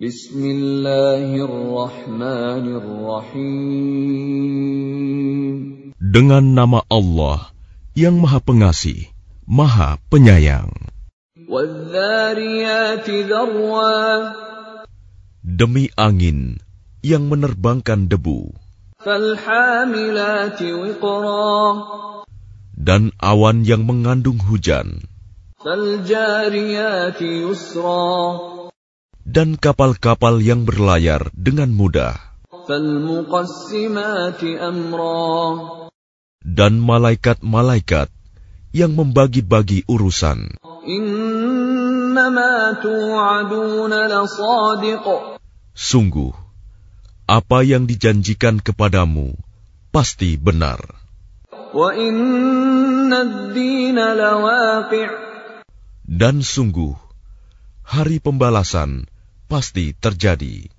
Bismillahirrahmanirrahim. Dengan nama Allah yang Maha Pengasih, Maha Penyayang. Demi angin yang menerbangkan debu. Dan awan yang mengandung hujan. Dan kapal-kapal yang berlayar dengan mudah. Dan malaikat-malaikat yang membagi-bagi urusan. Sungguh, apa yang dijanjikan kepadamu pasti benar. Dan sungguh, hari pembalasan pasti terjadi.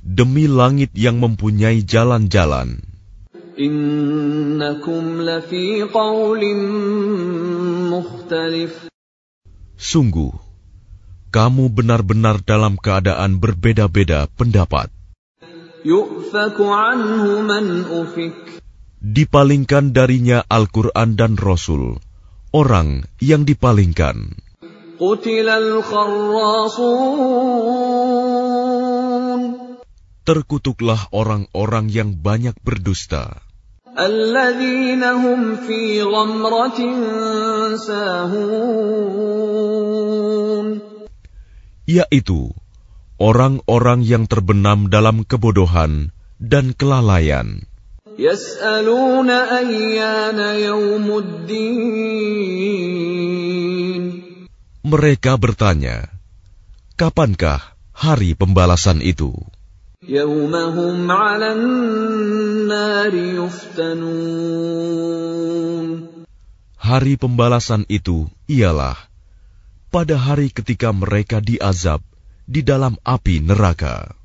Demi langit yang mempunyai jalan-jalan. Sungguh, kamu benar-benar dalam keadaan berbeda-beda pendapat. Dipalingkan darinya Al-Quran dan Rasul, orang yang dipalingkan. Terkutuklah orang-orang yang banyak berdusta. Yaitu orang-orang yang terbenam dalam kebodohan dan kelalaian. Mereka bertanya, kapankah hari pembalasan itu? Hari pembalasan itu ialah pada hari ketika mereka diazab di dalam api neraka.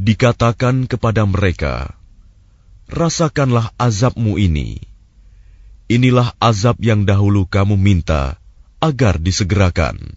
Dikatakan kepada mereka, rasakanlah azabmu ini. Inilah azab yang dahulu kamu minta agar disegerakan.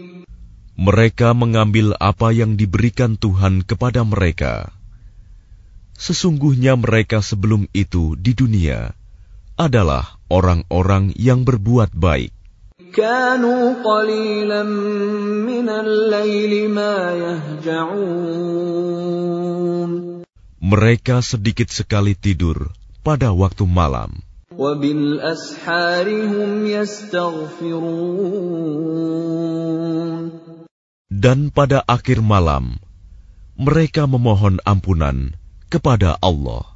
Mereka mengambil apa yang diberikan Tuhan kepada mereka. Sesungguhnya mereka sebelum itu di dunia adalah orang-orang yang berbuat baik. Mereka sedikit sekali tidur pada waktu malam. Dan pada akhir malam, mereka memohon ampunan kepada Allah.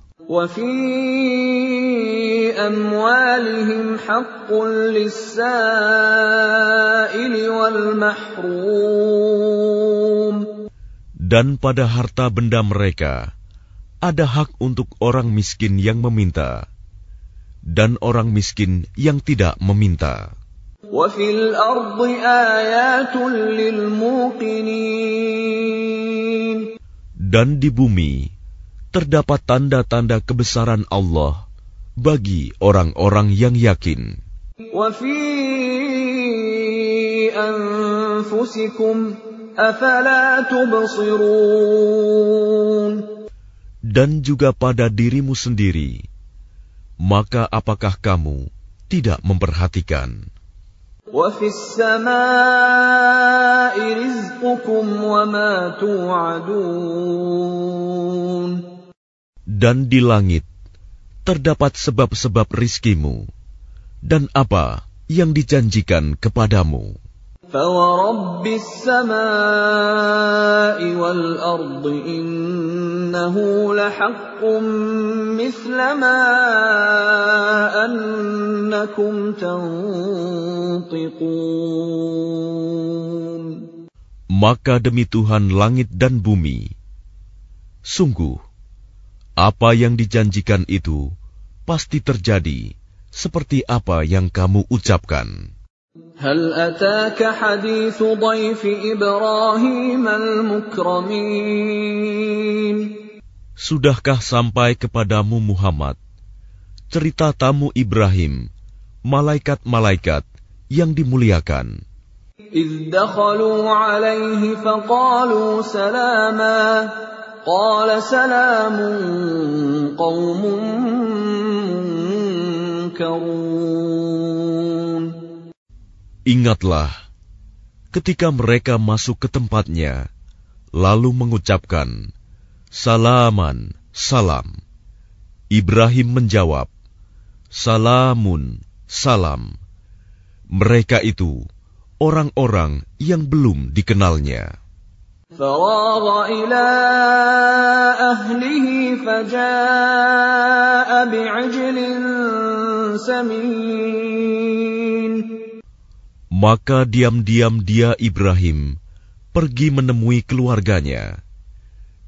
Dan pada harta benda mereka, ada hak untuk orang miskin yang meminta, dan orang miskin yang tidak meminta. Dan di bumi terdapat tanda-tanda kebesaran Allah bagi orang-orang yang yakin. Dan juga pada dirimu sendiri, maka apakah kamu tidak memperhatikan? Dan di langit terdapat sebab-sebab rizkimu dan apa yang dijanjikan kepadamu. فورب السماء والأرض إنه لحق مثل ما أنكم تنطقون Maka demi Tuhan langit dan bumi, sungguh apa yang dijanjikan itu pasti terjadi seperti apa yang kamu ucapkan. هل أتاك حديث ضيف إبراهيم المكرمين Sudahkah sampai kepadamu Muhammad cerita tamu Ibrahim, malaikat-malaikat yang dimuliakan? إذ دخلوا عليه فقالوا سلاما قال سلام قوم منكرون Ingatlah ketika mereka masuk ke tempatnya, lalu mengucapkan, Salaman, salam. Ibrahim menjawab, Salamun, salam. Mereka itu orang-orang yang belum dikenalnya. فراغ إلى أهله فجاء بعجل سمين maka diam-diam dia Ibrahim pergi menemui keluarganya.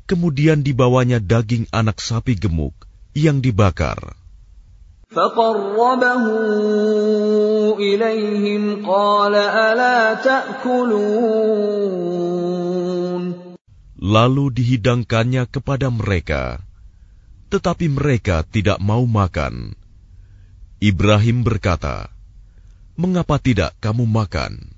Kemudian dibawanya daging anak sapi gemuk yang dibakar. Lalu dihidangkannya kepada mereka, tetapi mereka tidak mau makan. Ibrahim berkata, mengapa tidak kamu makan?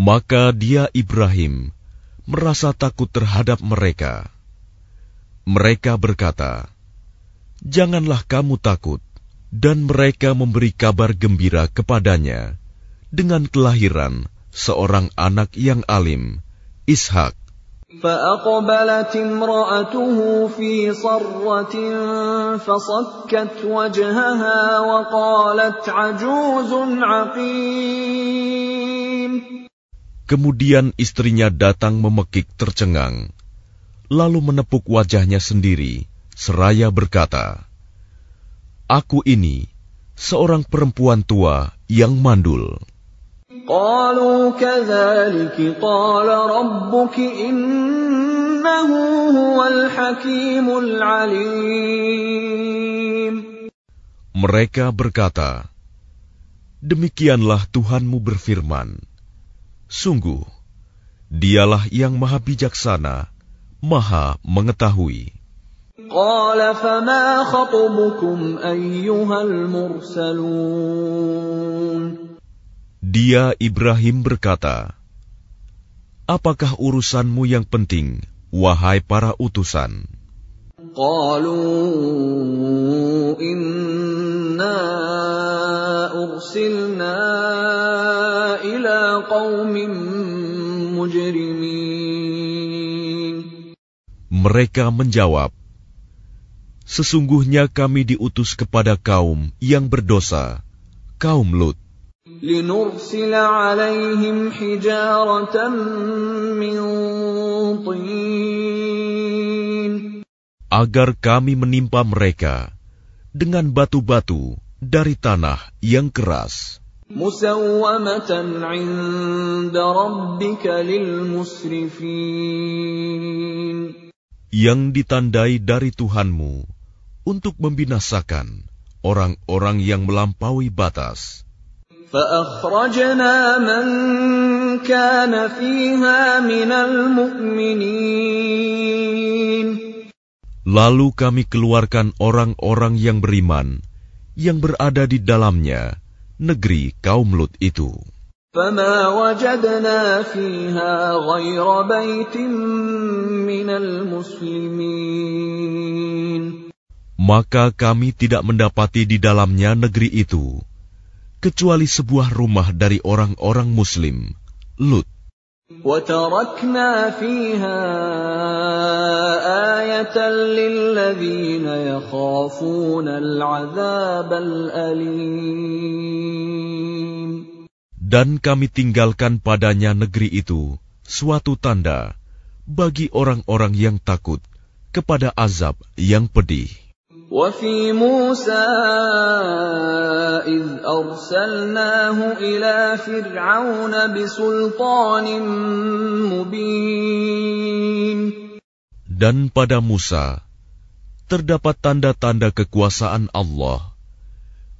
Maka dia Ibrahim merasa takut terhadap mereka. Mereka berkata, "Janganlah kamu takut." Dan mereka memberi kabar gembira kepadanya dengan kelahiran seorang anak yang alim, Ishak. فأقبلت امرأته في صرة فصكت وجهها وقالت عجوز عقيم Kemudian istrinya datang memekik tercengang, lalu menepuk wajahnya sendiri, seraya berkata, Aku ini seorang perempuan tua yang mandul. قالوا كذلك قال ربك إنه هو الحكيم العليم Mereka berkata, Demikianlah Tuhanmu berfirman, Sungguh, dialah yang maha bijaksana, maha mengetahui. قال فما خطبكم أيها المرسلون Dia Ibrahim berkata, Apakah urusanmu yang penting, wahai para utusan? Qalu inna ursilna ila qawmin mujrimin. Mereka menjawab, Sesungguhnya kami diutus kepada kaum yang berdosa, kaum Lut. لنرسل عليهم حجارة من طين agar kami menimpa mereka dengan batu-batu dari tanah yang keras, مسومة عند ربك للمسرفين yang ditandai dari Tuhanmu untuk membinasakan orang-orang yang melampaui batas. فأخرجنا من كان فيها من المؤمنين Lalu kami keluarkan orang-orang yang beriman yang berada di dalamnya, negeri kaum Lut itu. فما وجدنا فيها غير بيت من المسلمين Maka kami tidak mendapati di dalamnya negeri itu, kecuali sebuah rumah dari orang-orang Muslim, Lut. وتركنا فيها آية للذين يخافون العذاب الأليم Dan kami tinggalkan padanya negeri itu suatu tanda bagi orang-orang yang takut kepada azab yang pedih. وفي موسى إذ أرسلناه إلى فرعون بسلطان مبين Dan pada Musa terdapat tanda-tanda kekuasaan Allah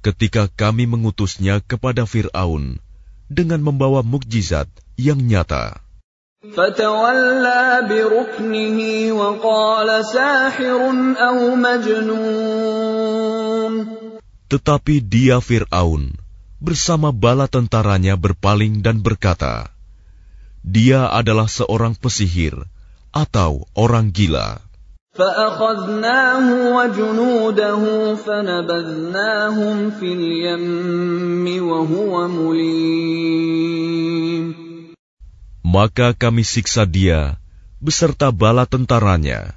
ketika kami mengutusnya kepada Fir'aun dengan membawa mukjizat yang nyata. فتولى بركنه وقال ساحر أو مجنون Tetapi dia Fir'aun bersama bala tentaranya berpaling dan berkata, Dia adalah seorang pesihir atau orang gila. فأخذناه وجنوده فنبذناهم في اليم وهو مليم Maka kami siksa dia beserta bala tentaranya.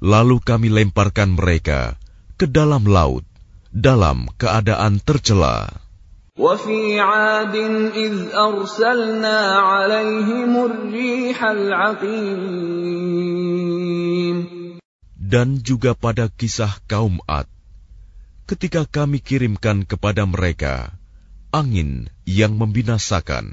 Lalu kami lemparkan mereka ke dalam laut dalam keadaan tercela. وفي عاد إذ أرسلنا عليهم الريح العقيم Dan juga pada kisah kaum Ad, ketika kami kirimkan kepada mereka angin yang membinasakan.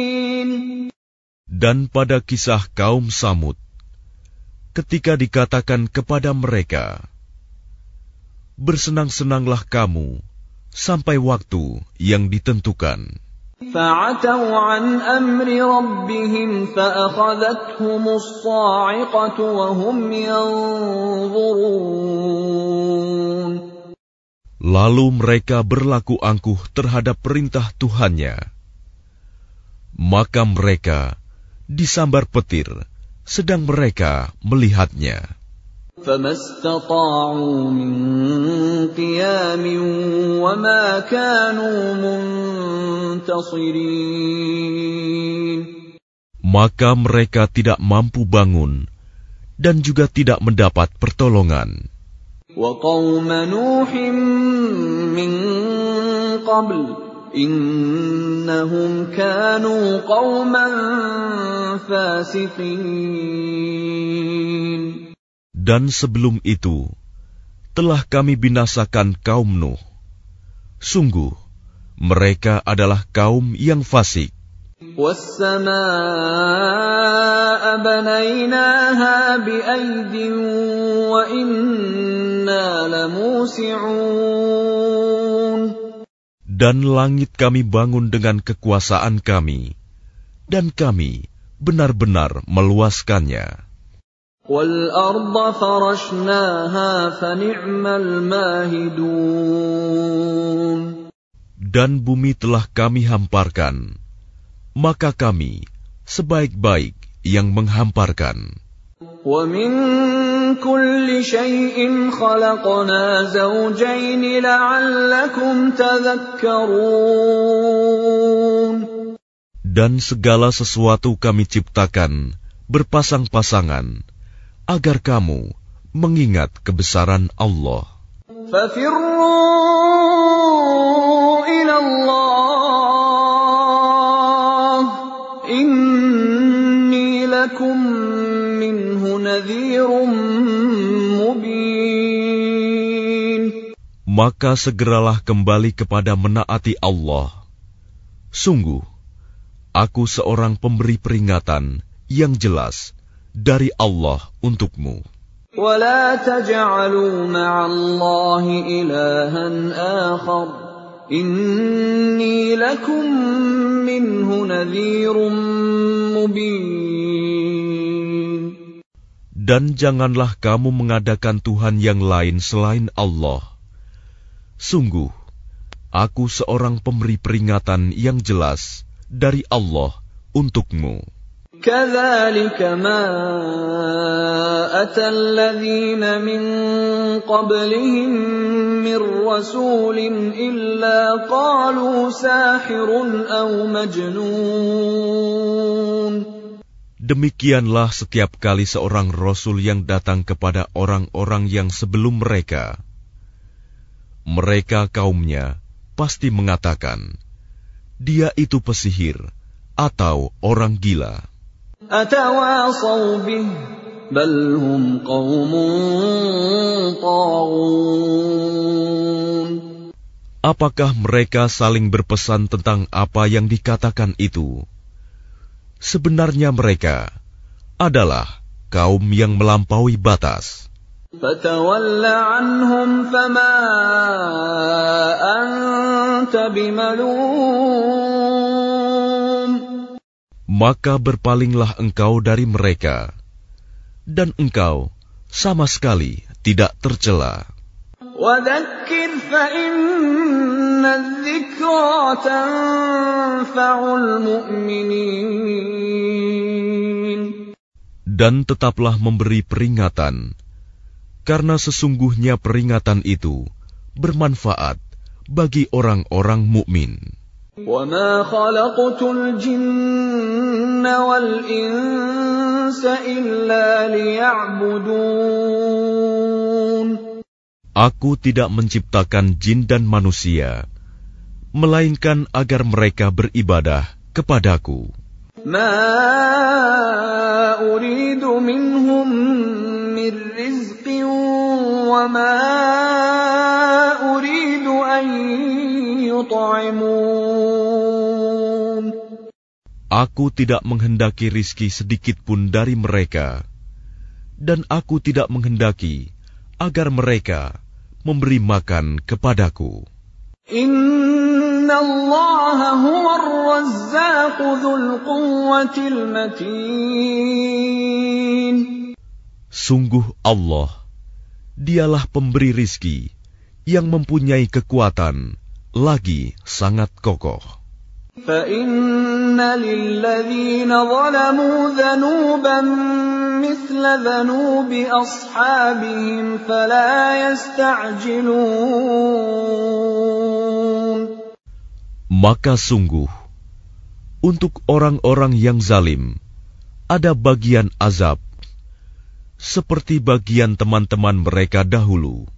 Dan pada kisah kaum Samud, ketika dikatakan kepada mereka, Bersenang-senanglah kamu sampai waktu yang ditentukan. فعتوا عن أمر ربهم فأخذتهم الصاعقة وهم ينظرون Lalu mereka berlaku angkuh terhadap perintah Tuhannya. Maka mereka disambar petir, sedang mereka melihatnya. فما استطاعوا من قيام وما كانوا منتصرين Maka mereka tidak mampu bangun dan juga tidak mendapat pertolongan. وقوم نوح من قبل innahum kanu dan sebelum itu telah kami binasakan kaum Nuh. Sungguh mereka adalah kaum yang fasik. Dan langit kami bangun dengan kekuasaan kami, dan kami benar-benar meluaskannya. والأرض فرشناها فنعم الماهدون Dan bumi telah kami hamparkan, maka kami sebaik-baik yang menghamparkan. ومن كل شيء خلقنا زوجين لعلكم تذكرون Dan segala sesuatu kami ciptakan berpasang-pasangan, agar kamu mengingat kebesaran Allah. ففروا إلى الله إني لكم منه نذير مبين Maka segeralah kembali kepada menaati Allah. Sungguh, aku seorang pemberi peringatan yang jelas dari Allah untukmu. ولا تجعلوا مع الله إلها آخر إني لكم منه نذير مبين Dan janganlah kamu mengadakan Tuhan yang lain selain Allah. Sungguh, aku seorang pemberi peringatan yang jelas dari Allah untukmu. كذلك ما أتى الذين من قبلهم من رسول إلا قالوا ساحر أو مجنون Demikianlah setiap kali seorang rasul yang datang kepada orang-orang yang sebelum mereka. Mereka kaumnya pasti mengatakan, "Dia itu pesihir atau orang gila." Apakah mereka saling berpesan tentang apa yang dikatakan itu? Sebenarnya mereka adalah kaum yang melampaui batas. Maka berpalinglah engkau dari mereka, dan engkau sama sekali tidak tercela. Dan tetaplah memberi peringatan, karena sesungguhnya peringatan itu bermanfaat bagi orang-orang mukmin. Aku tidak menciptakan jin dan manusia, melainkan agar mereka beribadah kepadaku. Aku tidak menghendaki rizki sedikit pun dari mereka, dan aku tidak menghendaki agar mereka memberi makan kepadaku. Sungguh Allah, dialah pemberi rizki yang mempunyai kekuatan lagi sangat kokoh. فَإِنَّ لِلَّذِينَ ظَلَمُوا ذَنُوبًا مِثْلَ ذَنُوبِ أَصْحَابِهِمْ فَلَا يَسْتَعْجِلُونَ Maka sungguh, untuk orang-orang yang zalim, ada bagian azab, seperti bagian teman-teman mereka dahulu.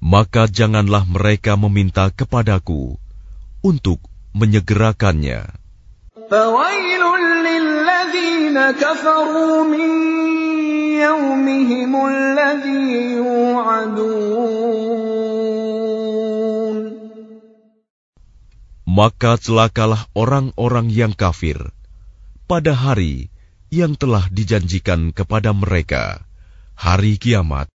Maka janganlah mereka meminta kepadaku untuk menyegerakannya. Maka celakalah orang-orang yang kafir pada hari yang telah dijanjikan kepada mereka, hari kiamat.